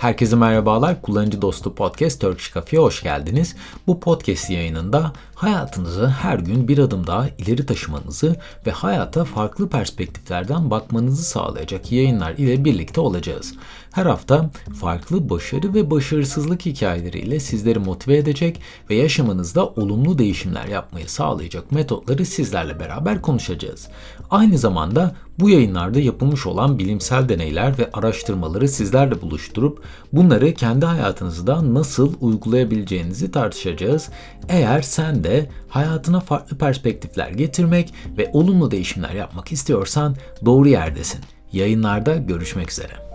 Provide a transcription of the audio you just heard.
Herkese merhabalar. Kullanıcı Dostu Podcast Turkish Cafe'ye hoş geldiniz. Bu podcast yayınında hayatınızı her gün bir adım daha ileri taşımanızı ve hayata farklı perspektiflerden bakmanızı sağlayacak yayınlar ile birlikte olacağız. Her hafta farklı başarı ve başarısızlık hikayeleriyle sizleri motive edecek ve yaşamınızda olumlu değişimler yapmayı sağlayacak metotları sizlerle beraber konuşacağız. Aynı zamanda bu yayınlarda yapılmış olan bilimsel deneyler ve araştırmaları sizlerle buluşturup bunları kendi hayatınızda nasıl uygulayabileceğinizi tartışacağız. Eğer sen de hayatına farklı perspektifler getirmek ve olumlu değişimler yapmak istiyorsan doğru yerdesin. Yayınlarda görüşmek üzere.